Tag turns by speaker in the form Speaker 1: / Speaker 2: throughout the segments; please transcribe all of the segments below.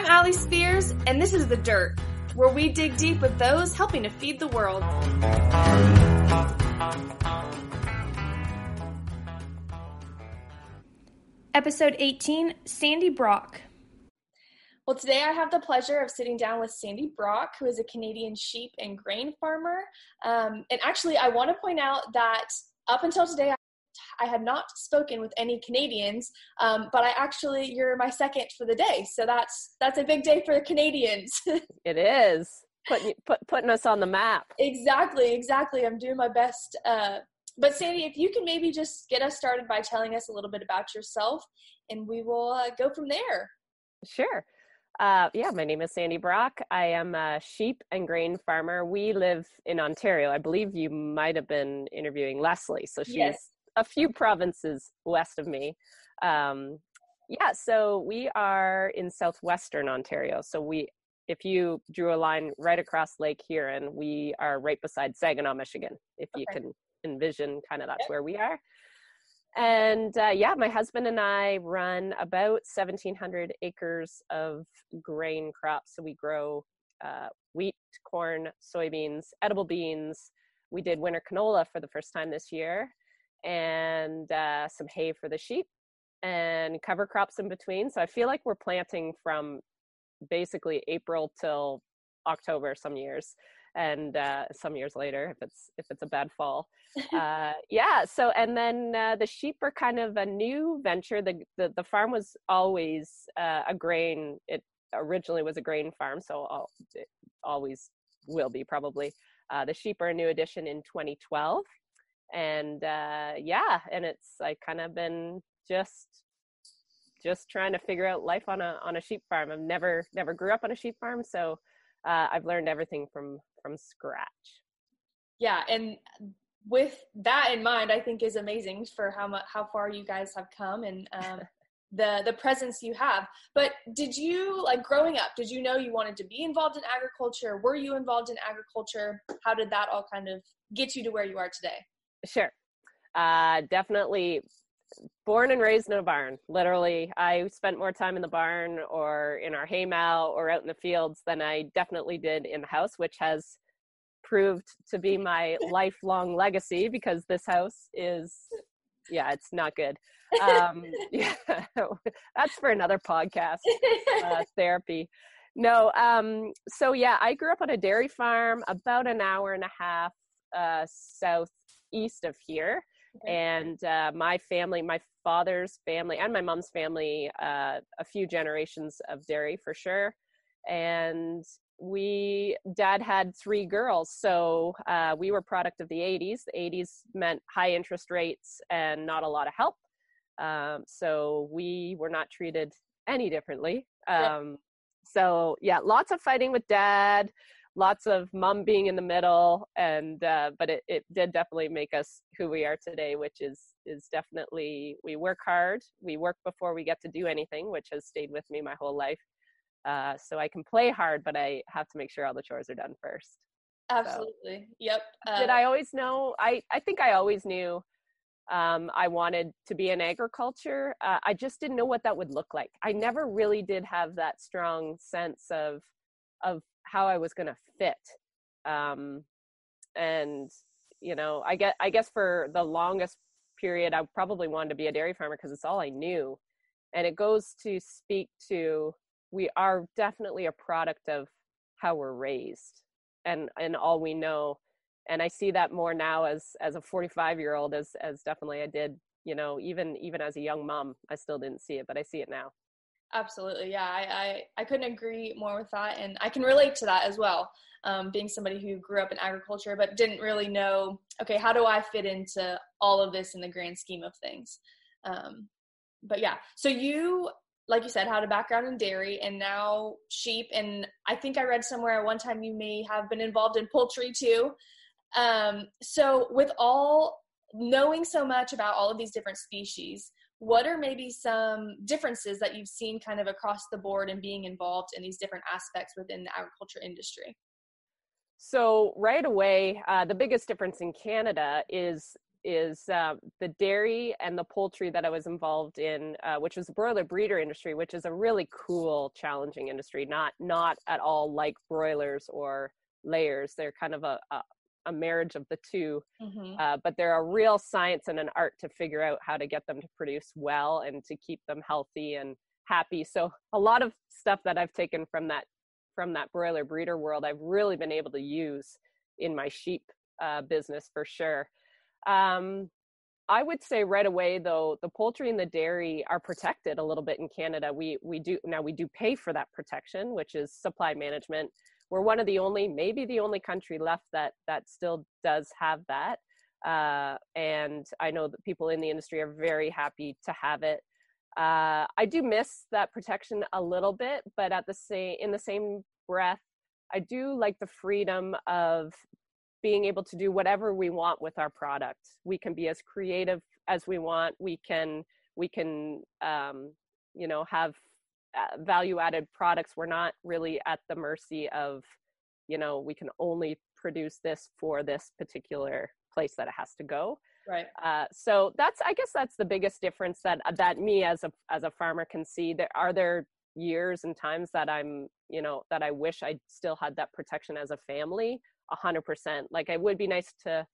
Speaker 1: I'm Allie Spears, and this is The Dirt, where we dig deep with those helping to feed the world. Episode 18 Sandy Brock. Well, today I have the pleasure of sitting down with Sandy Brock, who is a Canadian sheep and grain farmer. Um, and actually, I want to point out that up until today, I had not spoken with any Canadians, um, but I actually you're my second for the day, so that's that's a big day for the Canadians.
Speaker 2: it is putting put, putting us on the map.
Speaker 1: Exactly, exactly. I'm doing my best. Uh, but Sandy, if you can maybe just get us started by telling us a little bit about yourself, and we will uh, go from there.
Speaker 2: Sure. Uh, yeah, my name is Sandy Brock. I am a sheep and grain farmer. We live in Ontario. I believe you might have been interviewing Leslie, so she's yes a few provinces west of me. Um, yeah, so we are in southwestern Ontario. So we, if you drew a line right across Lake Huron, we are right beside Saginaw, Michigan. If you can envision, kind of that's where we are. And uh, yeah, my husband and I run about 1,700 acres of grain crops. So we grow uh, wheat, corn, soybeans, edible beans. We did winter canola for the first time this year and uh, some hay for the sheep and cover crops in between. So I feel like we're planting from basically April till October some years and uh, some years later if it's if it's a bad fall uh, yeah so and then uh, the sheep are kind of a new venture the the, the farm was always uh, a grain it originally was a grain farm so it always will be probably uh, the sheep are a new addition in 2012 and uh, yeah and it's i kind of been just just trying to figure out life on a on a sheep farm. I've never never grew up on a sheep farm so uh, i've learned everything from from scratch.
Speaker 1: Yeah and with that in mind i think is amazing for how much how far you guys have come and um, the the presence you have. But did you like growing up did you know you wanted to be involved in agriculture? Were you involved in agriculture? How did that all kind of get you to where you are today
Speaker 2: Sure. Uh, definitely born and raised in a barn. Literally, I spent more time in the barn or in our hay mow or out in the fields than I definitely did in the house, which has proved to be my lifelong legacy because this house is, yeah, it's not good. Um, yeah, that's for another podcast. Uh, therapy. No, um, so yeah, I grew up on a dairy farm about an hour and a half uh, south east of here. Okay. And uh, my family, my father's family, and my mom's family, uh, a few generations of dairy for sure. And we, dad had three girls. So uh, we were product of the 80s. The 80s meant high interest rates and not a lot of help. Um, so we were not treated any differently. Um, so yeah, lots of fighting with dad lots of mom being in the middle and uh, but it, it did definitely make us who we are today which is is definitely we work hard we work before we get to do anything which has stayed with me my whole life uh, so i can play hard but i have to make sure all the chores are done first
Speaker 1: absolutely so, yep
Speaker 2: uh, did i always know i i think i always knew um, I wanted to be in agriculture. Uh, I just didn't know what that would look like. I never really did have that strong sense of of how I was going to fit. Um, and you know, I get I guess for the longest period, I probably wanted to be a dairy farmer because it's all I knew, and it goes to speak to we are definitely a product of how we're raised and and all we know and i see that more now as as a 45 year old as as definitely i did you know even even as a young mom i still didn't see it but i see it now
Speaker 1: Absolutely, yeah. I, I, I couldn't agree more with that, and I can relate to that as well. Um, being somebody who grew up in agriculture but didn't really know, okay, how do I fit into all of this in the grand scheme of things? Um, but yeah, so you, like you said, had a background in dairy and now sheep, and I think I read somewhere at one time you may have been involved in poultry too. Um, so with all knowing so much about all of these different species what are maybe some differences that you've seen kind of across the board in being involved in these different aspects within the agriculture industry?
Speaker 2: So, right away, uh, the biggest difference in Canada is is uh, the dairy and the poultry that I was involved in, uh, which was the broiler breeder industry, which is a really cool, challenging industry. Not not at all like broilers or layers. They're kind of a, a, a marriage of the 2 mm-hmm. uh, but they're a real science and an art to figure out how to get them to produce well and to keep them healthy and happy. So a lot of stuff that I've taken from that from that broiler breeder world, I've really been able to use in my sheep uh, business for sure. Um, I would say right away though, the poultry and the dairy are protected a little bit in Canada. We we do now we do pay for that protection, which is supply management. We're one of the only, maybe the only country left that that still does have that. Uh, and I know that people in the industry are very happy to have it. Uh, I do miss that protection a little bit, but at the same in the same breath, I do like the freedom of being able to do whatever we want with our product. We can be as creative as we want. We can we can um, you know have value added products. We're not really at the mercy of you know we can only produce this for this particular place that it has to go.
Speaker 1: Right.
Speaker 2: Uh, so that's I guess that's the biggest difference that that me as a as a farmer can see. There are there years and times that I'm you know that I wish I still had that protection as a family a hundred percent. Like it would be nice to,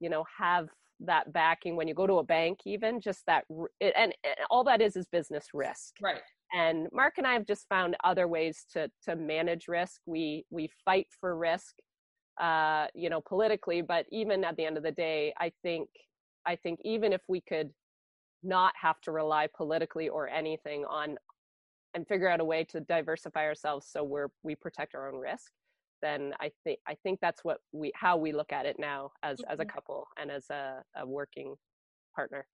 Speaker 2: you know, have that backing when you go to a bank, even just that, and, and all that is is business risk.
Speaker 1: Right.
Speaker 2: And Mark and I have just found other ways to to manage risk. We we fight for risk, uh, you know, politically, but even at the end of the day, I think I think even if we could not have to rely politically or anything on and figure out a way to diversify ourselves so we're we protect our own risk then I think I think that's what we how we look at it now as mm-hmm. as a mm-hmm. couple and as a, a, working partner.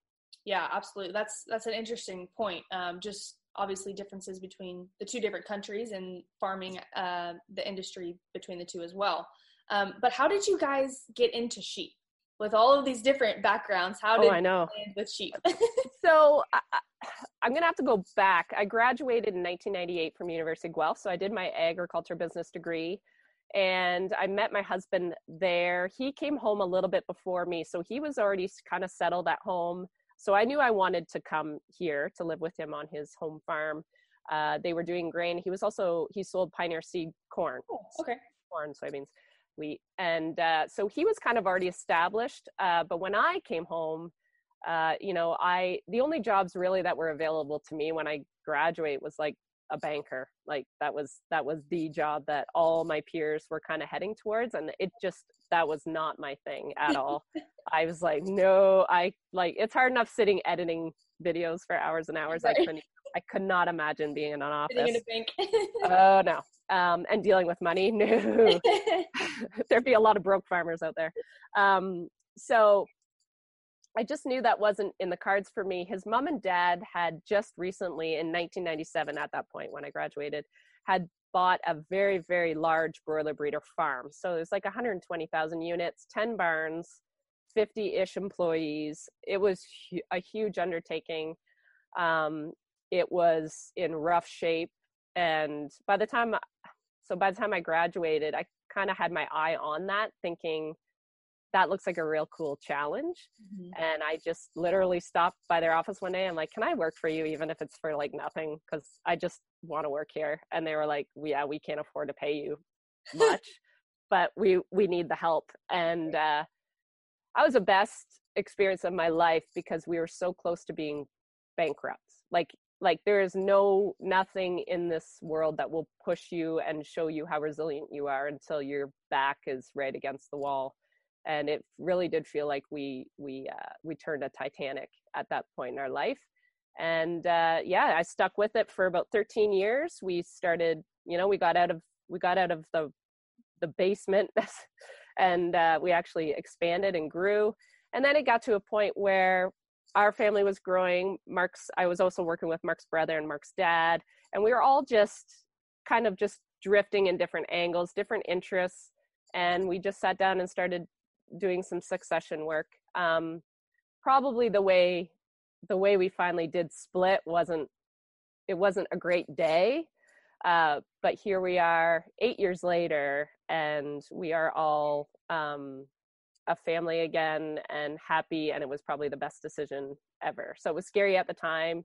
Speaker 1: Yeah, absolutely. That's that's an interesting point. Um, just obviously differences between the two different countries and farming uh, the industry between the two as well. Um, but how did you guys get into sheep? With all of these different backgrounds, how oh, did oh,
Speaker 2: I know.
Speaker 1: you land with sheep?
Speaker 2: so I, I'm going to have to go back. I graduated in 1998 from University of Guelph, so I did my agriculture business degree and I met my husband there. He came home a little bit before me, so he was already kind of settled at home. So I knew I wanted to come here to live with him on his home farm. Uh, they were doing grain. He was also he sold Pioneer seed corn.
Speaker 1: Oh, okay.
Speaker 2: Corn, soybeans, wheat, and uh, so he was kind of already established. Uh, but when I came home, uh, you know, I the only jobs really that were available to me when I graduate was like a banker like that was that was the job that all my peers were kind of heading towards and it just that was not my thing at all. I was like no i like it's hard enough sitting editing videos for hours and hours right. i couldn't i could not imagine being in an office in a bank. oh no. Um, and dealing with money no. There'd be a lot of broke farmers out there. Um, so I just knew that wasn't in the cards for me. His mom and dad had just recently, in 1997, at that point when I graduated, had bought a very, very large broiler breeder farm. So it was like 120,000 units, 10 barns, 50 ish employees. It was a huge undertaking. Um, it was in rough shape. And by the time, so by the time I graduated, I kind of had my eye on that, thinking, that looks like a real cool challenge. Mm-hmm. And I just literally stopped by their office one day. I'm like, can I work for you, even if it's for like nothing? Because I just want to work here. And they were like, yeah, we can't afford to pay you much, but we we need the help. And uh, I was the best experience of my life because we were so close to being bankrupt. Like like there is no nothing in this world that will push you and show you how resilient you are until your back is right against the wall and it really did feel like we we uh, we turned a Titanic at that point in our life. And uh, yeah, I stuck with it for about 13 years. We started, you know, we got out of we got out of the the basement, and uh, we actually expanded and grew. And then it got to a point where our family was growing. Mark's I was also working with Mark's brother and Mark's dad, and we were all just kind of just drifting in different angles, different interests and we just sat down and started doing some succession work. Um, probably the way the way we finally did split wasn't it wasn't a great day, uh, but here we are eight years later, and we are all um, a family again and happy and it was probably the best decision ever so it was scary at the time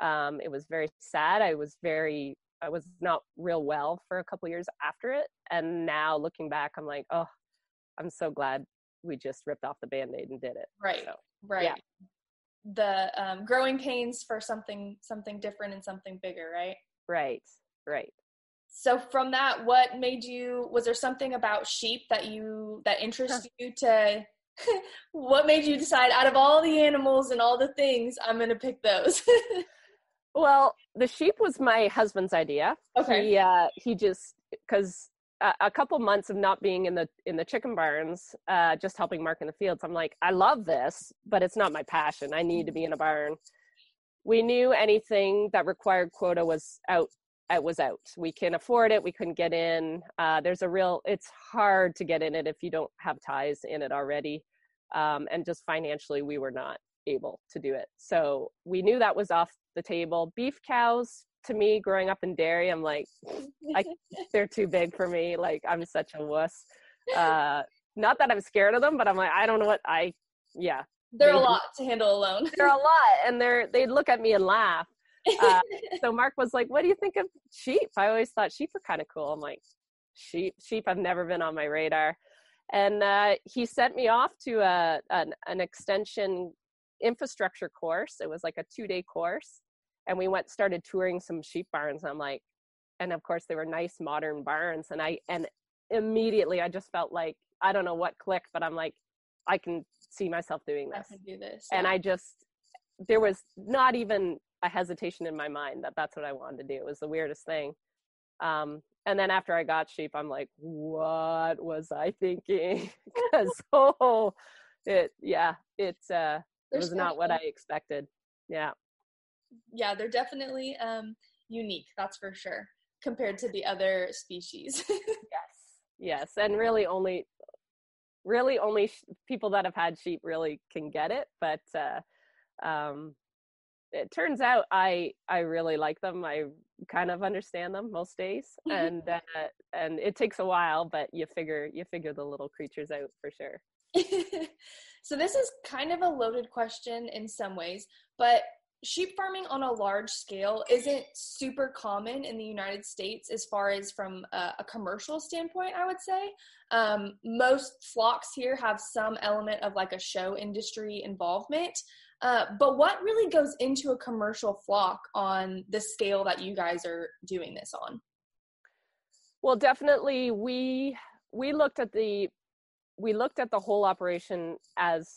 Speaker 2: um, it was very sad i was very i was not real well for a couple years after it and now looking back i'm like oh i'm so glad we just ripped off the band-aid and did it
Speaker 1: right so, right. Yeah. the um, growing pains for something something different and something bigger right?
Speaker 2: Right right.
Speaker 1: So from that what made you was there something about sheep that you that interests you to what made you decide out of all the animals and all the things i'm going to pick those?
Speaker 2: Well the sheep was my husband's idea. Okay. He uh he just because a, couple months of not being in the in the chicken barns uh just helping mark in the fields i'm like i love this but it's not my passion i need to be in a barn we knew anything that required quota was out it was out. We can afford it. We couldn't get in. Uh, there's a real. It's hard to get in it if you don't have ties in it already, um, and just financially, we were not able to do it. So we knew that was off the table. Beef cows, to me, growing up in dairy, I'm like, I, they're too big for me. Like I'm such a wuss. Uh, not that I'm scared of them, but I'm like, I don't know what I. Yeah,
Speaker 1: they're they, a lot to handle alone.
Speaker 2: they're a lot, and they're they look at me and laugh uh, so Mark was like, "What do you think of sheep?" I always thought sheep were kind of cool. I'm like, "Sheep, sheep have never been on my radar." And uh, he sent me off to a an, an extension infrastructure course. It was like a two day course, and we went started touring some sheep barns. I'm like, and of course they were nice modern barns, and I and immediately I just felt like I don't know what clicked, but I'm like, I can see myself doing this.
Speaker 1: I can do this.
Speaker 2: Yeah. And I just there was not even a hesitation in my mind that that's what I wanted to do. It was the weirdest thing. Um, and then after I got sheep, I'm like, what was I thinking? Because oh, it yeah, it's uh, it was not what I expected. Yeah.
Speaker 1: Yeah, they're definitely um unique. That's for sure compared to the other species.
Speaker 2: yes, yes, and really only, really only sh- people that have had sheep really can get it. But uh, um, it turns out I I really like them. I kind of understand them most days, and uh, and it takes a while, but you figure you figure the little creatures out for sure.
Speaker 1: so this is kind of a loaded question in some ways, but sheep farming on a large scale isn't super common in the United States as far as from a, a commercial standpoint, I would say. Um, most flocks here have some element of like a show industry involvement. Uh, but what really goes into a commercial flock on the scale that you guys are doing this on?
Speaker 2: Well, definitely we we looked at the we looked at the whole operation as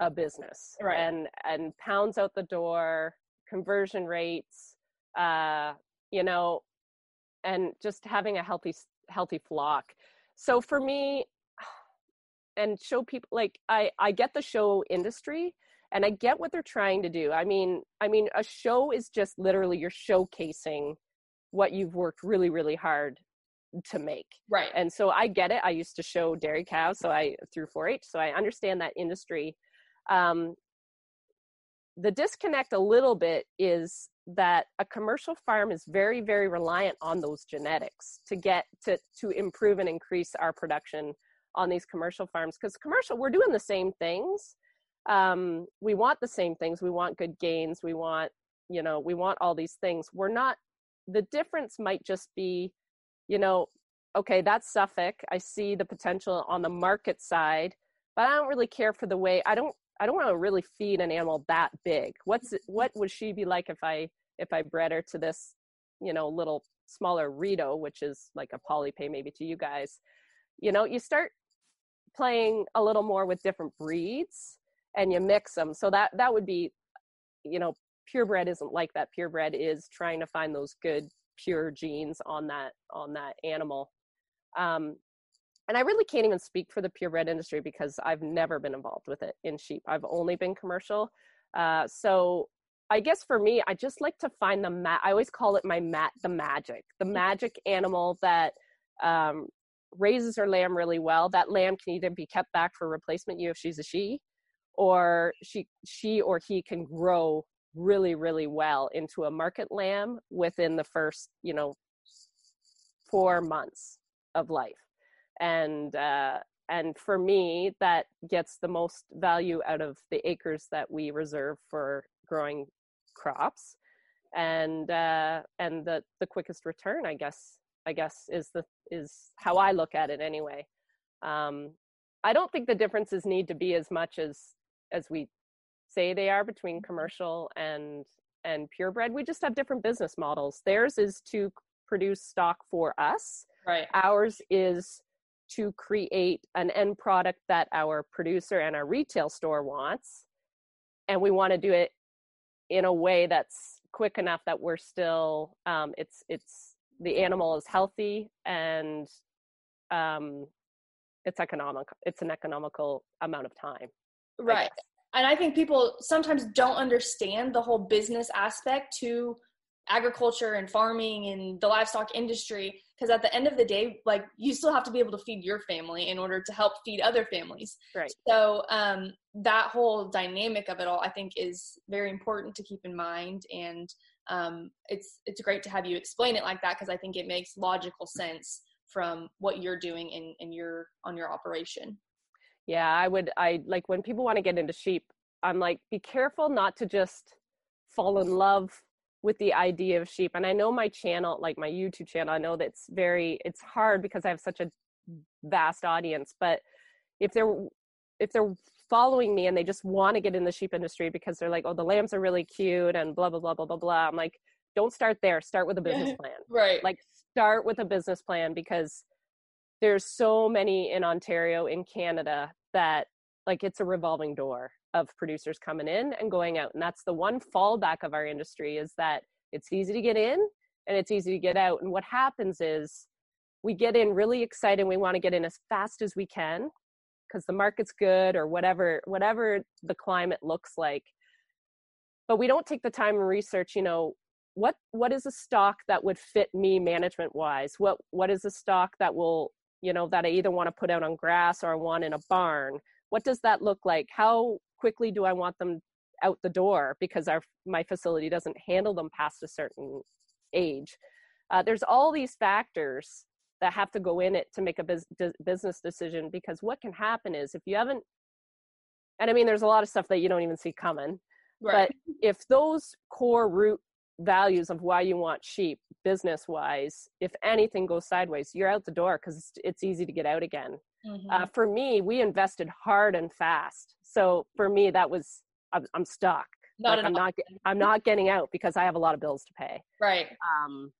Speaker 2: a business right. and and pounds out the door, conversion rates, uh, you know, and just having a healthy healthy flock. So for me, and show people like I I get the show industry and i get what they're trying to do i mean i mean a show is just literally you're showcasing what you've worked really really hard to make
Speaker 1: right
Speaker 2: and so i get it i used to show dairy cows so i through 4-h so i understand that industry um, the disconnect a little bit is that a commercial farm is very very reliant on those genetics to get to to improve and increase our production on these commercial farms because commercial we're doing the same things. Um, we want the same things. We want good gains. We want you know we want all these things. We're not the difference might just be you know okay that's suffolk. I see the potential on the market side but i don't really care for the way i don't i don't want to really feed an animal that big. What's what would she be like if i if i bred her to this you know little smaller Rideau which is like a polypay maybe to you guys? You know you start playing a little more with different breeds and you mix them so that that would be you know purebred isn't like that. Purebred is trying to find those good pure genes on that on that animal. Um, and i really can't even speak for the purebred industry because i've never been involved with it in sheep. I've only been commercial. Uh, so i guess for me i just like to find the mat. i always call it my mat the magic the magic animal that um, raises her lamb really well. That lamb can either be kept back for replacement you if she's a she or she she or he can grow really really well into a market lamb within the first you know four months of life and uh and for me that gets the most value out of the acres that we reserve for growing crops. And uh, and the the quickest return i guess i guess is the is how i look at it anyway. Um, i don't think the differences need to be as much as as we say they are between mm-hmm. commercial and and purebred. We just have different business models. Theirs is to produce stock for us.
Speaker 1: Right.
Speaker 2: Ours is to create an end product that our producer and our retail store wants and we want to do it in a way that's quick enough that we're still um, it's it's the animal is healthy and um, it's economic it's an economical amount of time
Speaker 1: right. and i think people sometimes don't understand the whole business aspect to agriculture and farming and the livestock industry because at the end of the day like you still have to be able to feed your family in order to help feed other families.
Speaker 2: Right.
Speaker 1: So um, that whole dynamic of it all i think is very important to keep in mind. And um, it's it's great to have you explain it like that because i think it makes logical sense from what you're doing in in your on your operation.
Speaker 2: Yeah i would i like when people want to get into sheep i'm like be careful not to just fall in love with the idea of sheep and i know my channel like my youtube channel i know that's very it's hard because i have such a vast audience but if they're if they're following me and they just want to get in the sheep industry because they're like oh the lambs are really cute and blah blah blah blah blah blah i'm like don't start there start with a business plan.
Speaker 1: Right.
Speaker 2: Like start with a business plan because there's so many in ontario in canada that like it's a revolving door of producers coming in and going out and that's the one fallback of our industry is that it's easy to get in and it's easy to get out and what happens is we get in really excited we want to get in as fast as we can because the market's good or whatever whatever the climate looks like. But we don't take the time and research you know what what is a stock that would fit me management wise what what is a stock that will you know that i either want to put out on grass or i want in a barn? What does that look like? How quickly do I want them out the door because our my facility doesn't handle them past a certain age. Uh, there's all these factors that have to go in it to make a bus- business decision because what can happen is if you haven't and I mean there's a lot of stuff that you don't even see coming. Right. But if those core root values of why you want sheep business wise if anything goes sideways you're out the door because it's, it's, easy to get out again mm-hmm. uh, for me we invested hard and fast. So for me that was i'm, I'm stuck. Not like i'm not i'm not getting out because i have a lot of bills to pay.
Speaker 1: Right.
Speaker 2: Um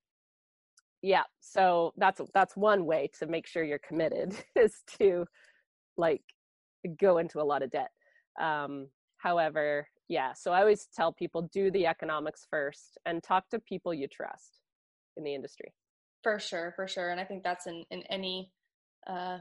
Speaker 2: yeah so that's that's one way to make sure you're committed is to like go into a lot of debt. Um however yeah so i always tell people do the economics first and talk to people you trust in the industry.
Speaker 1: For sure for sure and i think that's in in any uh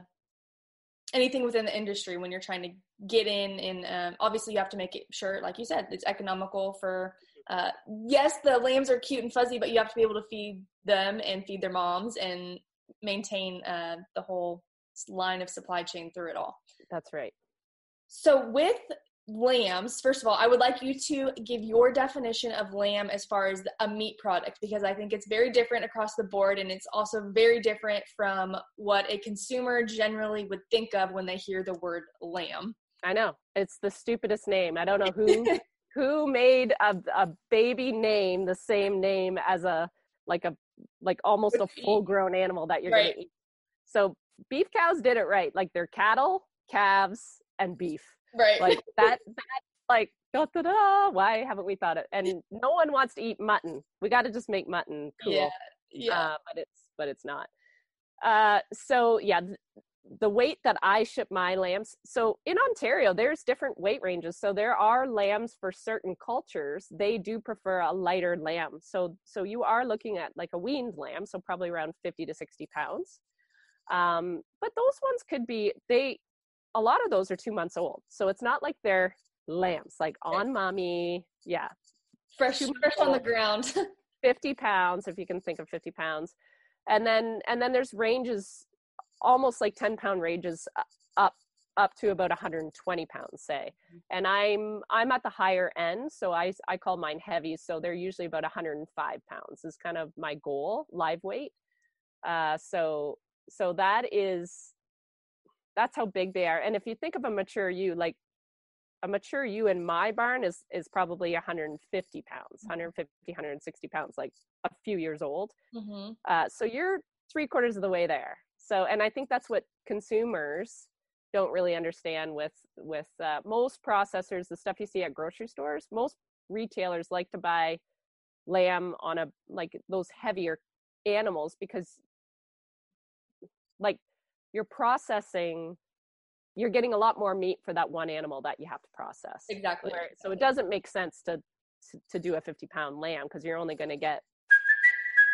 Speaker 1: anything within the industry when you're trying to get in and um, obviously you have to make it sure like you said it's economical for uh, yes the lambs are cute and fuzzy but you have to be able to feed them and feed their moms and maintain uh, the whole line of supply chain through it all.
Speaker 2: That's right.
Speaker 1: So with lambs, first of all, I would like you to give your definition of lamb as far as a meat product because I think it's very different across the board and it's also very different from what a consumer generally would think of when they hear the word lamb.
Speaker 2: I know. It's the stupidest name. I don't know who who made a, a baby name the same name as a like a like almost a full grown animal that you're right. going to eat. So beef cows did it right. Like they're cattle, calves, and beef
Speaker 1: Right.
Speaker 2: Like that, that like da, da, da, why haven't we thought it? And no one wants to eat mutton. We got to just make mutton cool.
Speaker 1: Yeah. Yeah.
Speaker 2: Uh, but it's but it's not. Uh, so yeah, th- the weight that I ship my lambs. So in Ontario, there's different weight ranges. So there are lambs for certain cultures. They do prefer a lighter lamb. So so you are looking at like a weaned lamb, so probably around 50 to 60 pounds. Um, but those ones could be they a lot of those are two months old. So it's not like they're lambs, like on mommy. Yeah.
Speaker 1: Fresh, fresh on the ground.
Speaker 2: 50 pounds, if you can think of 50 pounds. And then, and then there's ranges, almost like 10 pound ranges up, up to about 120 pounds, say. Mm-hmm. And I'm, I'm at the higher end. So I, I call mine heavy. So they're usually about 105 pounds is kind of my goal live weight. Uh, so, so that is that's how big they are and if you think of a mature ewe like a mature ewe in my barn is is probably 150 pounds 150 160 pounds like a few years old mm-hmm. uh, so you're three quarters of the way there so and i think that's what consumers don't really understand with with uh, most processors the stuff you see at grocery stores most retailers like to buy lamb on a like those heavier animals because like you're processing you're getting a lot more meat for that one animal that you have to process
Speaker 1: exactly.
Speaker 2: Where, so it doesn't make sense to to, to do a 50 pound lamb because you're only going to get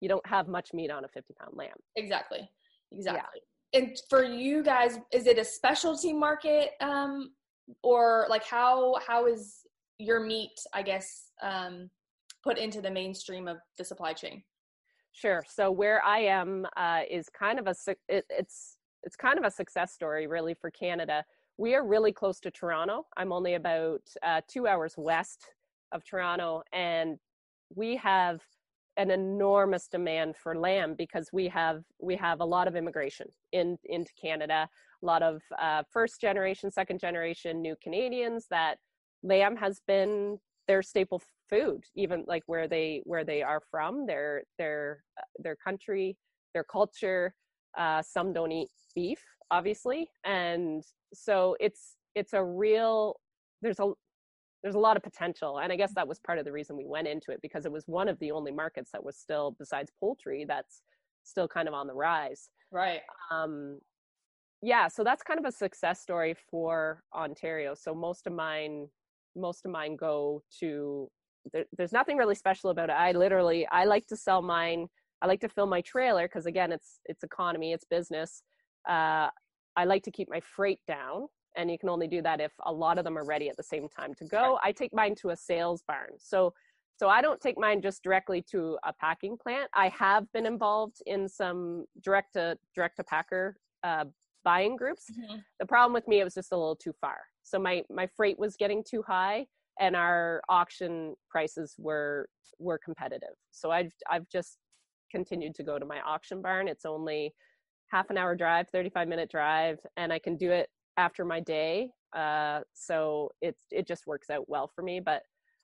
Speaker 2: you don't have much meat on a 50 pound lamb.
Speaker 1: Exactly. Exactly. Yeah. And for you guys, is it a specialty market? Um, or like how, how is your meat, I guess, um, put into the mainstream of the supply chain?
Speaker 2: Sure. So where I am uh, is kind of a it, it's it's kind of a success story really for Canada. We are really close to Toronto. I'm only about uh, two hours west of Toronto, and we have an enormous demand for lamb because we have we have a lot of immigration in into Canada, a lot of uh, first generation, second generation new Canadians that lamb has been their staple food, even like where they where they are from, their their uh, their country, their culture. Uh, some don't eat beef, obviously, and so it's it's a real there's a there's a lot of potential and i guess that was part of the reason we went into it because it was one of the only markets that was still besides poultry that's still kind of on the rise.
Speaker 1: Right.
Speaker 2: Um yeah so that's kind of a success story for ontario. So most of mine most of mine go to there, there's nothing really special about it. I literally i like to sell mine i like to fill my trailer because again it's it's economy it's business. Uh, i like to keep my freight down and you can only do that if a lot of them are ready at the same time to go. I take mine to a sales barn. So so I don't take mine just directly to a packing plant. I have been involved in some direct to direct to packer uh, buying groups. Mm-hmm. The problem with me it was just a little too far. So my my freight was getting too high and our auction prices were were competitive. So I've I've just continued to go to my auction barn. It's only half an hour drive, 35 minute drive and I can do it after my day. Uh, so it's it just works out well for me. But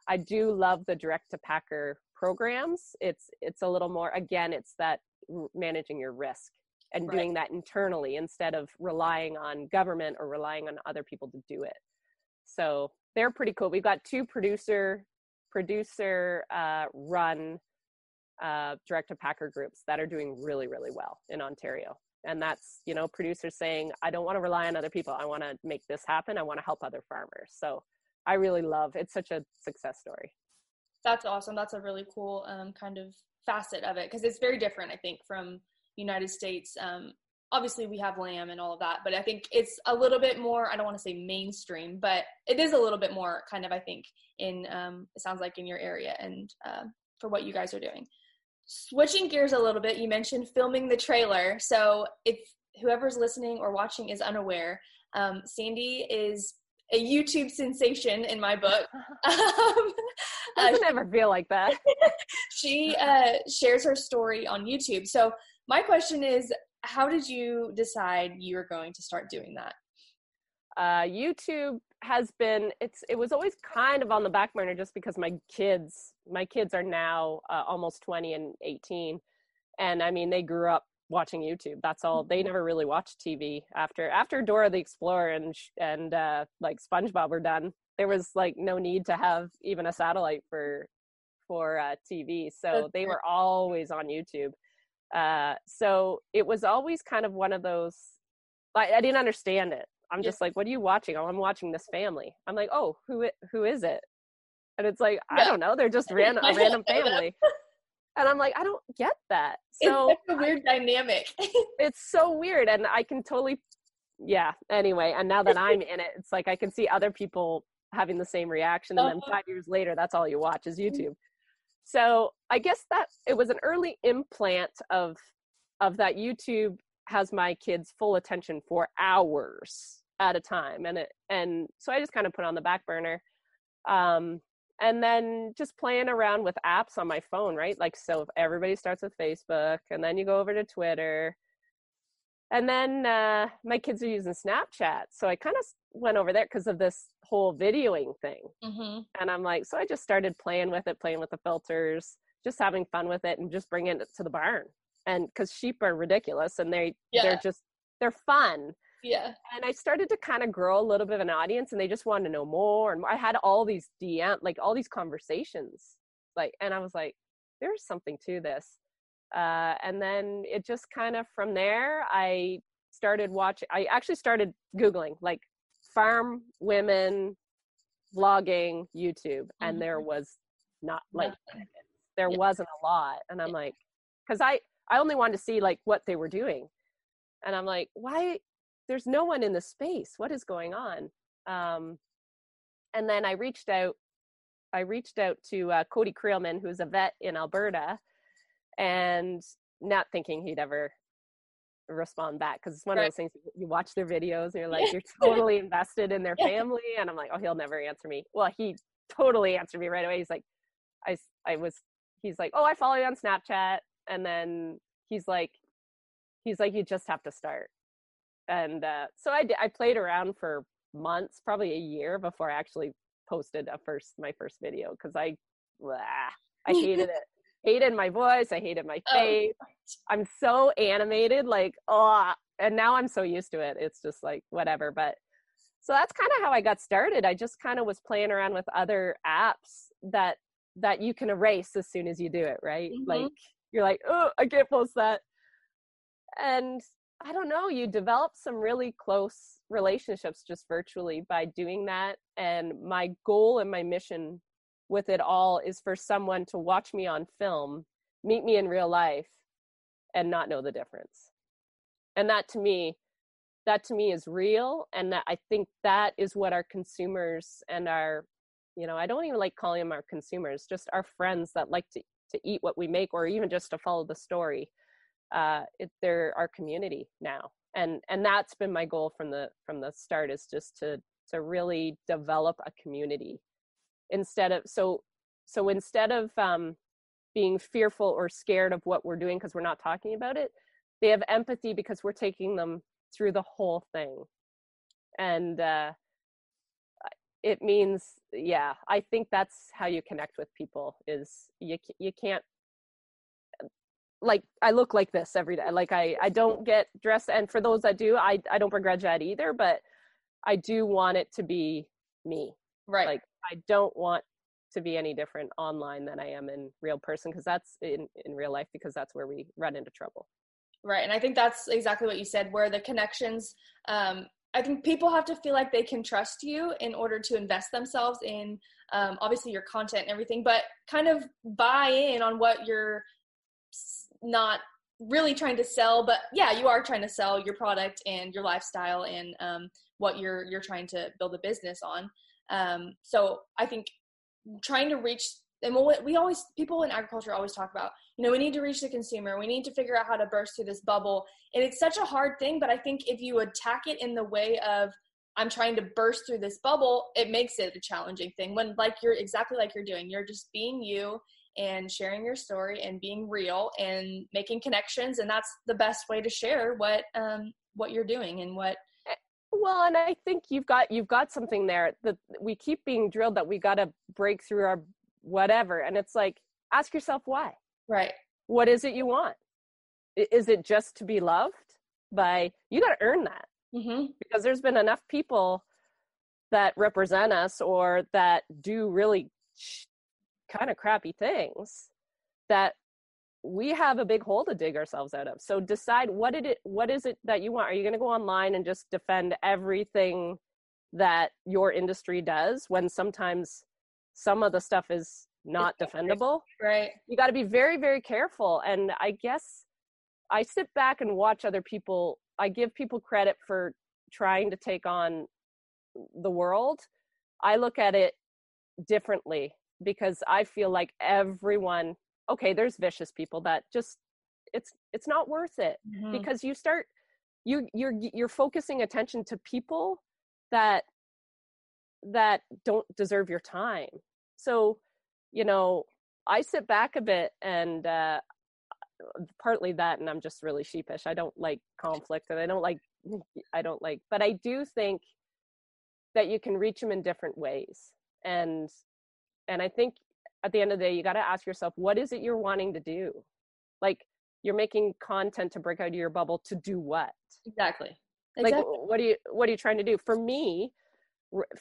Speaker 2: I do love the direct to packer programs. It's it's a little more again. It's that managing your risk and right. doing that internally instead of relying on government or relying on other people to do it. So they're pretty cool. We've got two producer producer uh, run uh, direct to packer groups that are doing really really well in Ontario and that's you know producers saying i don't want to rely on other people. I want to make this happen. I want to help other farmers. So i really love it's such a success story.
Speaker 1: That's awesome. That's a really cool um, kind of facet of it because it's very different i think from united states. Um, obviously we have lamb and all of that but i think it's a little bit more i don't want to say mainstream but it is a little bit more kind of i think in um, it sounds like in your area and uh, for what you guys are doing switching gears a little bit, you mentioned filming the trailer. So if whoever's listening or watching is unaware, um, Sandy is a YouTube sensation in my book.
Speaker 2: Um, Doesn't uh, ever feel like that.
Speaker 1: she uh, shares her story on YouTube. So my question is, how did you decide you were going to start doing that?
Speaker 2: Uh, YouTube has been it's it was always kind of on the back burner just because my kids my kids are now uh, almost 20 and 18 and i mean they grew up watching youtube that's all. They mm-hmm. never really watched tv after after dora the explorer and and uh like spongebob were done there was like no need to have even a satellite for for uh, tv so they were always on youtube. Uh so it was always kind of one of those I, I didn't understand it I'm just like, what are you watching? Oh, I'm watching this family. I'm like, oh, who who is it? And it's like, yeah. I don't know. They're just random a random family. and I'm like, I don't get that. So
Speaker 1: it's a weird I, dynamic.
Speaker 2: it's so weird, and I can totally yeah anyway and now that i'm in it it's like i can see other people having the same reaction and then
Speaker 1: Uh-huh.
Speaker 2: five years later that's all you watch is youtube so i guess that it was an early implant of of that youtube has my kids full attention for hours at a time and it and so i just kind of put on the back burner um and then just playing around with apps on my phone right like so everybody starts with facebook and then you go over to twitter and then uh, my kids are using snapchat so i kind of went over there because of this whole videoing thing
Speaker 1: hmm
Speaker 2: and i'm like so i just started playing with it playing with the filters just having fun with it and just bringing it to the barn and because sheep are ridiculous and they
Speaker 1: Yeah.
Speaker 2: they're just they're fun
Speaker 1: Yeah.
Speaker 2: and I started to kind of grow a little bit of an audience and they just wanted to know more and. I had all these DM like all these conversations like and I was like there's something to this uh, and then it just kind of from there I started watching I actually started googling like farm women vlogging YouTube and there was not like there
Speaker 1: Yeah.
Speaker 2: wasn't a lot and i'm like because i i only wanted to see like what they were doing and i'm like why there's no one in the space what is going on? Um and then i reached out i reached out to uh, cody creelman who's a vet in alberta and not thinking he'd ever respond back because it's one of those things you watch their videos and you're like you're totally invested in their family and i'm like oh he'll never answer me. Well he totally answered me right away he's like i i was he's like oh i follow you on snapchat and then he's like he's like you just have to start and uh so i did i played around for months probably a year before i actually posted a first my first video because i blah, i hated it hated my voice i hated my
Speaker 1: Oh.
Speaker 2: face i'm so animated like oh and now i'm so used to it it's just like whatever but so that's kind of how i got started i just kind of was playing around with other apps that that you can erase as soon as you do it right
Speaker 1: Mhm.
Speaker 2: like you're like oh i can't post that and i don't know you develop some really close relationships just virtually by doing that and my goal and my mission with it all is for someone to watch me on film meet me in real life and not know the difference. And that to me that to me is real and that i think that is what our consumers and our you know i don't even like calling them our consumers just our friends that like to, to eat what we make or even just to follow the story uh it, they're our community now. And and that's been my goal from the from the start is just to to really develop a community instead of so so instead of um being fearful or scared of what we're doing because we're not talking about it they have empathy because we're taking them through the whole thing. And uh it means yeah i think that's how you connect with people is you you can't like i look like this every day like i i don't get dressed and for those that do i i don't begrudge that either but i do want it to be me
Speaker 1: Right.
Speaker 2: like i don't want to be any different online than i am in real person because that's in in real life because that's where we run into trouble
Speaker 1: Right. And I think that's exactly what you said, where the connections, um, I think people have to feel like they can trust you in order to invest themselves in um, obviously your content and everything, but kind of buy in on what you're not really trying to sell. But yeah, you are trying to sell your product and your lifestyle and um, what you're you're trying to build a business on. Um, so I think trying to reach and what we always people in agriculture always talk about you know we need to reach the consumer we need to figure out how to burst through this bubble and it's such a hard thing but i think if you attack it in the way of i'm trying to burst through this bubble it makes it a challenging thing when like you're exactly like you're doing you're just being you and sharing your story and being real and making connections and that's the best way to share what um what you're doing and what
Speaker 2: well and i think you've got you've got something there that we keep being drilled that we got to break through our whatever and it's like ask yourself why.
Speaker 1: Right.
Speaker 2: What is it you want? Is it just to be loved by you got to earn that.
Speaker 1: Mm-hmm.
Speaker 2: because there's been enough people that represent us or that do really kind of crappy things that we have a big hole to dig ourselves out of. So decide what did it what is it that you want? Are you going to go online and just defend everything that your industry does when sometimes some of the stuff is not defendable?
Speaker 1: right.
Speaker 2: You got to be very very careful and i guess i sit back and watch other people i give people credit for trying to take on the world. I look at it differently because i feel like everyone okay there's vicious people that just it's it's not worth it mm-hmm. because you start you you're you're focusing attention to people that that don't deserve your time so you know i sit back a bit and uh partly that and i'm just really sheepish i don't like conflict and i don't like i don't like but i do think that you can reach them in different ways and and i think at the end of the day you got to ask yourself what is it you're wanting to do? Like you're making content to break out of your bubble to do what?
Speaker 1: Exactly,
Speaker 2: exactly. like what are you what are you trying to do? For me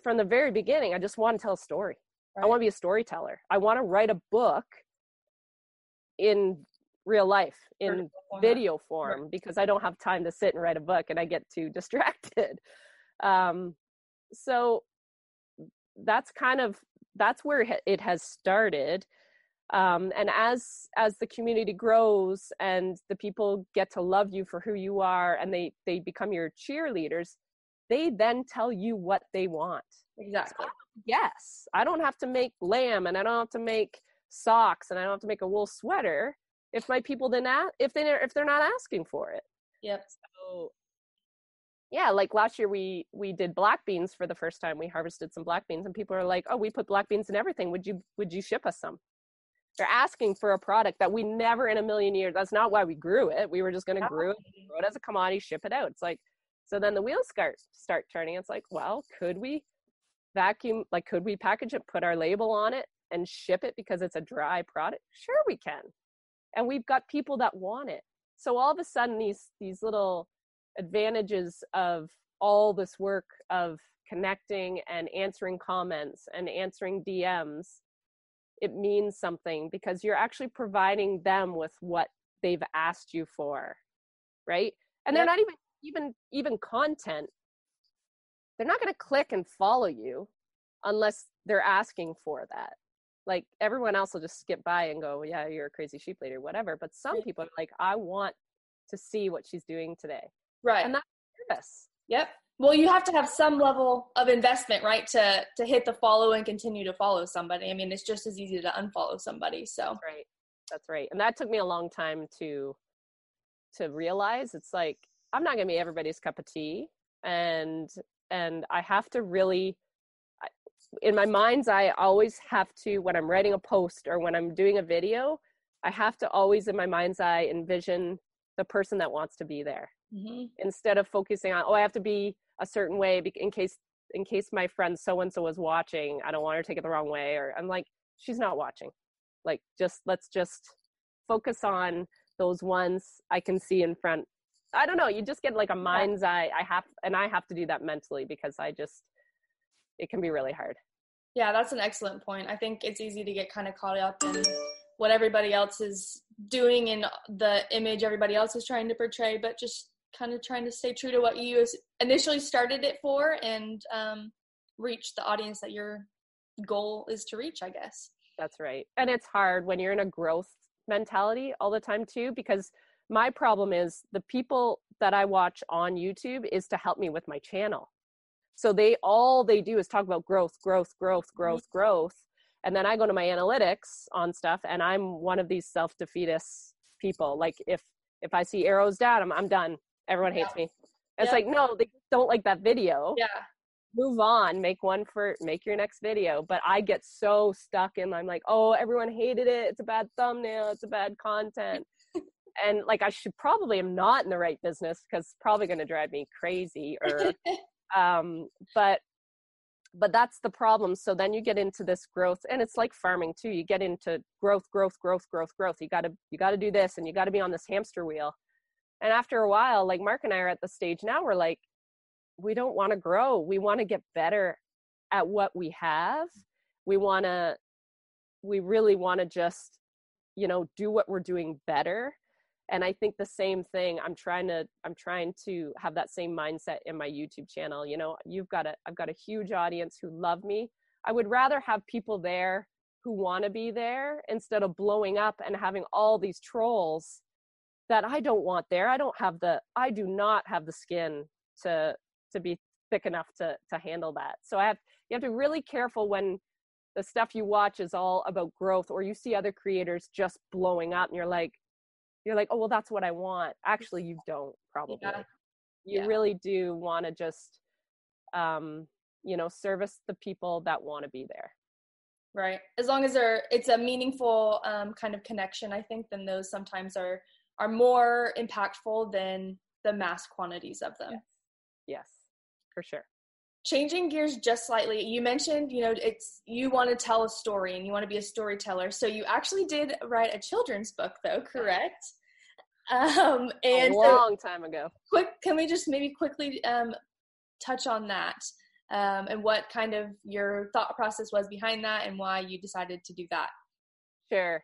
Speaker 2: from the very beginning i just want to tell a story. Right. i want to be a storyteller. I want to write a book in real life in video form. right. because i don't have time to sit and write a book and i get too distracted. Um, so that's kind of that's where it has started. Um, and as as the community grows and the people get to love you for who you are and they they become your cheerleaders they then tell you what they want.
Speaker 1: Exactly. So,
Speaker 2: yes i don't have to make lamb and i don't have to make socks and i don't have to make a wool sweater if my people didn't ask, if they if they're not asking for it.
Speaker 1: Yep.
Speaker 2: So yeah like last year we we did black beans for the first time. We harvested some black beans and people are like oh we put black beans in everything. Would you would you ship us some? They're asking for a product that we never in a million years that's not why we grew it. We were just going to grow it grow it as a commodity ship it out. It's like so then the wheels start start turning. It's like well could we vacuum like could we package it put our label on it and ship it because it's a dry product? Sure we can. And we've got people that want it. So all of a sudden these these little advantages of all this work of connecting and answering comments and answering DMs it means something because you're actually providing them with what they've asked you for right? And they're not even even even content. They're not going to click and follow you unless they're asking for that. Like everyone else will just skip by and go yeah you're a crazy sheep leader whatever but some people are like i want to see what she's doing today
Speaker 1: right.
Speaker 2: And that's service
Speaker 1: yep. Well you have to have some level of investment right to to hit the follow and continue to follow somebody. I mean it's just as easy to unfollow somebody so.
Speaker 2: That's right. That's right. And that took me a long time to to realize. It's like i'm not going to be everybody's cup of tea. And and i have to really in my mind's eye I always have to when i'm writing a post or when i'm doing a video i have to always in my mind's eye envision the person that wants to be there mm-hmm. instead of focusing on oh i have to be a certain way in case in case my friend so and so is watching i don't want her to take it the wrong way or i'm like she's not watching. Like just let's just focus on those ones i can see in front. I don't know you just get like a mind's eye i have and i have to do that mentally because i just it can be really hard.
Speaker 1: Yeah that's an excellent point. I think it's easy to get kind of caught up in what everybody else is doing and the image everybody else is trying to portray but just kind of trying to stay true to what you initially started it for and um, reach the audience that your goal is to reach, I guess.
Speaker 2: That's right. And it's hard when you're in a growth mentality all the time too, because my problem is the people that I watch on YouTube is to help me with my channel. So they all they do is talk about growth, growth, growth, mm-hmm. growth, mm-hmm. growth. And then I go to my analytics on stuff and I'm one of these self-defeatist people. Like if if I see arrows down, I'm I'm done everyone hates yeah. me. It's yeah. like, no, they don't like that video.
Speaker 1: Yeah.
Speaker 2: Move on, make one for make your next video. But I get so stuck in I'm like, oh, everyone hated it. It's a bad thumbnail, it's a bad content. and like I should probably am not in the right business because it's probably gonna drive me crazy or um but but that's the problem so then you get into this growth and it's like farming too you get into growth growth growth growth growth you got to you got to do this and you got to be on this hamster wheel and after a while like mark and i are at the stage now we're like we don't want to grow. We want to get better at what we have. We want to we really want to just you know do what we're doing better. And i think the same thing i'm trying to i'm trying to have that same mindset in my youtube channel you know you've got a i've got a huge audience who love me. I would rather have people there who want to be there instead of blowing up and having all these trolls that I don't want there. I don't have the I do not have the skin to to be thick enough to to handle that so i have you have to be really careful when the stuff you watch is all about growth or you see other creators just blowing up and you're like you're like oh well that's what i want actually you don't probably yeah. you yeah. really do want to just um you know service the people that want to be there
Speaker 1: right as long as they're it's a meaningful um, kind of connection i think then those sometimes are are more impactful than the mass quantities of them.
Speaker 2: Yes, yes for sure.
Speaker 1: Changing gears just slightly you mentioned you know it's you want to tell a story and you want to be a storyteller. So you actually did write a children's book though correct?
Speaker 2: Um and a long so time ago.
Speaker 1: Quick can we just maybe quickly um touch on that um, and what kind of your thought process was behind that and why you decided to do that.
Speaker 2: Sure.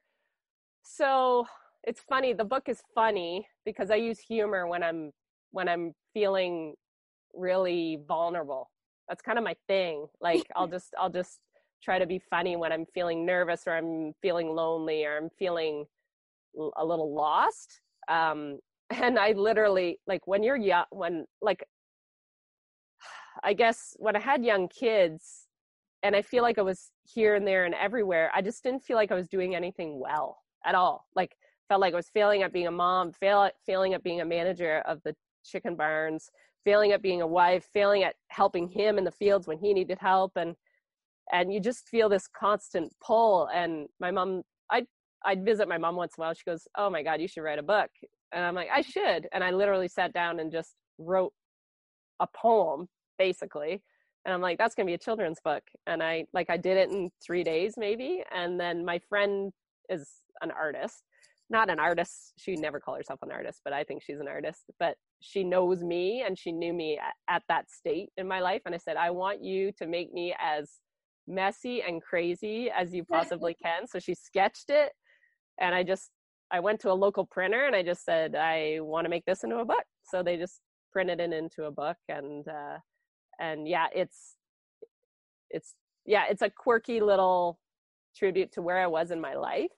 Speaker 2: So it's funny. The book is funny because I use humor when I'm when I'm feeling really vulnerable. That's kind of my thing. Like I'll just I'll just try to be funny when I'm feeling nervous or I'm feeling lonely or I'm feeling a little lost. Um, and I literally like when you're young, when like I guess when I had young kids and I feel like I was here and there and everywhere, I just didn't feel like I was doing anything well at all. Like felt like I was failing at being a mom, fail, failing at being a manager of the chicken barns, failing at being a wife, failing at helping him in the fields when he needed help and and you just feel this constant pull and my mom I I'd visit my mom once in a while. She goes, "Oh my god, you should write a book." And I'm like, "I should." And I literally sat down and just wrote a poem basically and i'm like that's to be a children's book and i like i did it in three days maybe and then my friend is an artist not an artist. She never call herself an artist but i think she's an artist. But she knows me and she knew me at, at that state in my life. And i said i want you to make me as messy and crazy as you possibly can. So she sketched it. And i just i went to a local printer and i just said i want to make this into a book. So they just printed it into a book and uh, and yeah it's it's yeah it's a quirky little tribute to where i was in my life.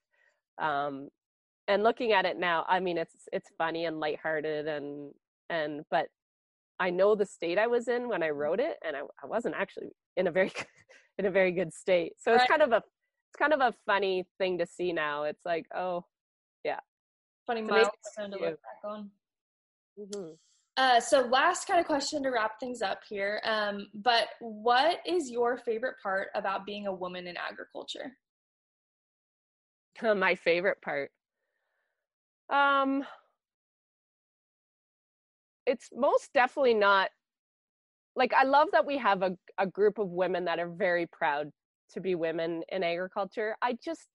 Speaker 2: Um and looking at it now i mean it's it's funny and lighthearted and and but i know the state i was in when i wrote it and i, I wasn't actually in a very in a very good state so it's right. kind of a it's kind of a funny thing to see now it's like oh yeah
Speaker 1: funny milestone to look back on mm-hmm. Uh, so last kind of question to wrap things up here. Um, but what is your favorite part about being a woman in agriculture?
Speaker 2: My favorite part. Um, it's most definitely not like I love that we have a, a group of women that are very proud to be women in agriculture. I just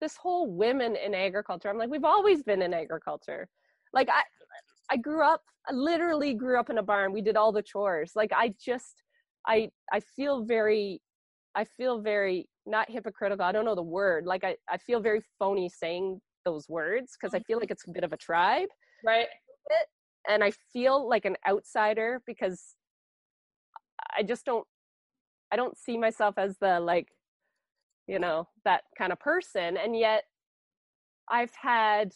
Speaker 2: this whole women in agriculture, I'm like, we've always been in agriculture. Like I I grew up, I literally grew up in a barn. We did all the chores. Like I just, I, I feel very, I feel very not hypocritical. I don't know the word. Like I, I feel very phony saying those words because I mm-hmm. feel like it's a bit of a tribe.
Speaker 1: Right.
Speaker 2: And I feel like an outsider because I just don't, I don't see myself as the like, you know, that kind of person. And yet I've had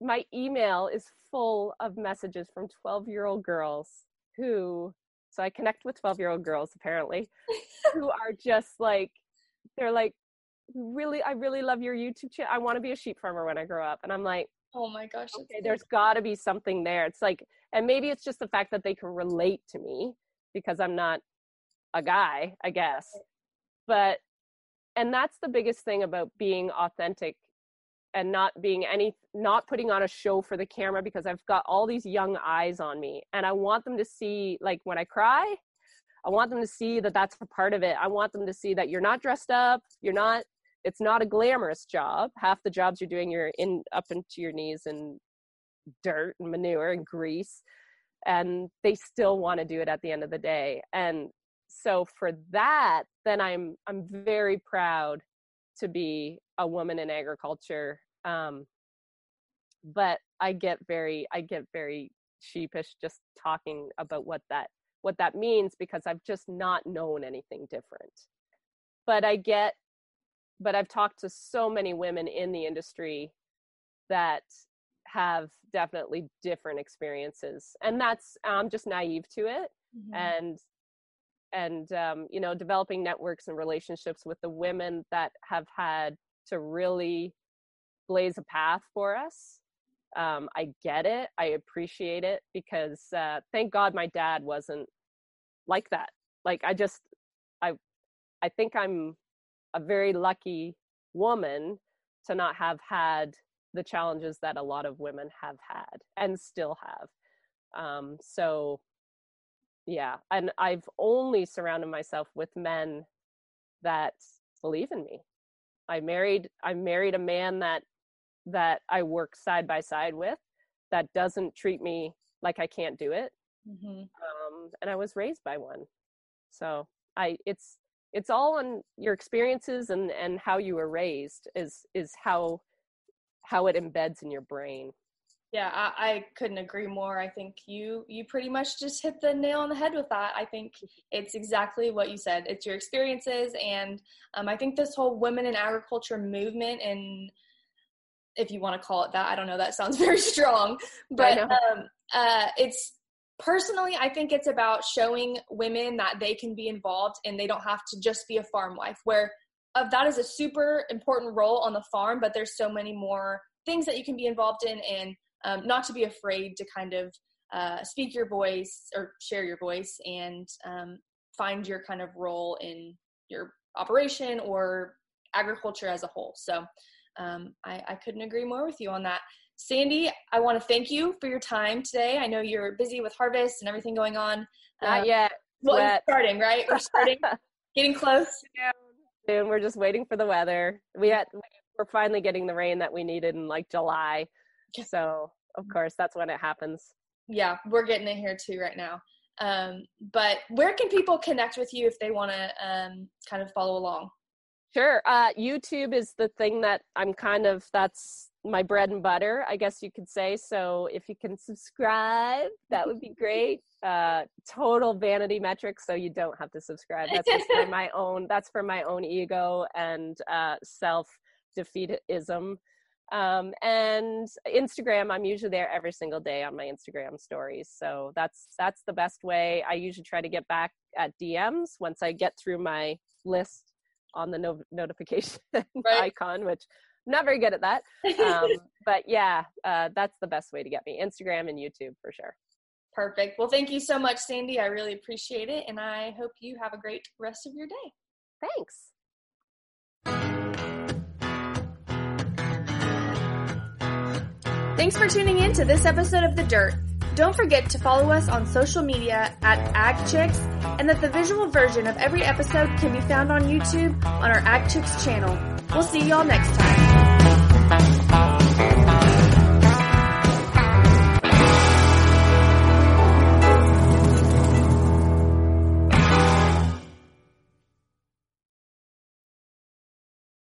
Speaker 2: my email is full of messages from 12 year old girls who so i connect with 12 year old girls apparently who are just like they're like really i really love your youtube channel i want to be a sheep farmer when i grow up and i'm like
Speaker 1: oh my gosh
Speaker 2: okay, there's got to be something there. It's like and maybe it's just the fact that they can relate to me because i'm not a guy i guess. But and that's the biggest thing about being authentic and not being any not putting on a show for the camera because I've got all these young eyes on me and I want them to see like when I cry I want them to see that that's a part of it. I want them to see that you're not dressed up, you're not it's not a glamorous job. Half the jobs you're doing you're in up into your knees in dirt and manure and grease and they still want to do it at the end of the day. And so for that then I'm I'm very proud to be a woman in agriculture um, but I get very I get very sheepish just talking about what that what that means because I've just not known anything different. But I get but I've talked to so many women in the industry that have definitely different experiences and that's i'm just naive to it mm-hmm. and and um, you know developing networks and relationships with the women that have had to really blaze a path for us um, i get it i appreciate it because uh, thank god my dad wasn't like that like i just i i think i'm a very lucky woman to not have had the challenges that a lot of women have had and still have. Um, so yeah and i've only surrounded myself with men that believe in me. I married i married a man that that i work side by side with that doesn't treat me like i can't do it. Mm-hmm. um, and i was raised by one. So i it's it's all on your experiences and and how you were raised is is how how it embeds in your brain.
Speaker 1: Yeah I, I, couldn't agree more. I think you you pretty much just hit the nail on the head with that. I think it's exactly what you said. It's your experiences and um, i think this whole women in agriculture movement and if you want to call it that i don't know that sounds very strong but um, uh, it's personally i think it's about showing women that they can be involved and they don't have to just be a farm wife where that is a super important role on the farm but there's so many more things that you can be involved in and um, not to be afraid to kind of uh, speak your voice or share your voice and um, find your kind of role in your operation or agriculture as a whole. So um, I, I couldn't agree more with you on that Sandy, I want to thank you for your time today. I know you're busy with harvest and everything going on.
Speaker 2: Not uh, yet.
Speaker 1: Well, Wet. starting, right? We're starting, getting close.
Speaker 2: Soon. We're just waiting for the weather. We had, we're finally getting the rain that we needed in like July. So, of course, that's when it happens.
Speaker 1: Yeah, we're getting it here too right now. Um, but where can people connect with you if they want to um, kind of follow along?
Speaker 2: Sure. Uh, YouTube is the thing that I'm kind of, that's my bread and butter, I guess you could say. So if you can subscribe, that would be great. Uh, total vanity metrics, so you don't have to subscribe. That's just for my own. That's for my own ego and uh, self defeatism. Um, and Instagram, I'm usually there every single day on my Instagram stories. So that's that's the best way. I usually try to get back at DMs once I get through my list on the no- notification right. icon, which I'm not very good at that. Um, but yeah, uh, that's the best way to get me Instagram and YouTube for sure.
Speaker 1: Perfect. Well, thank you so much, Sandy. I really appreciate it. And I hope you have a great rest of your day.
Speaker 2: Thanks.
Speaker 1: Thanks for tuning in to this episode of The Dirt. Don't forget to follow us on social media at AgChicks and that the visual version of every episode can be found on YouTube on our AgChicks channel. We'll see y'all next time.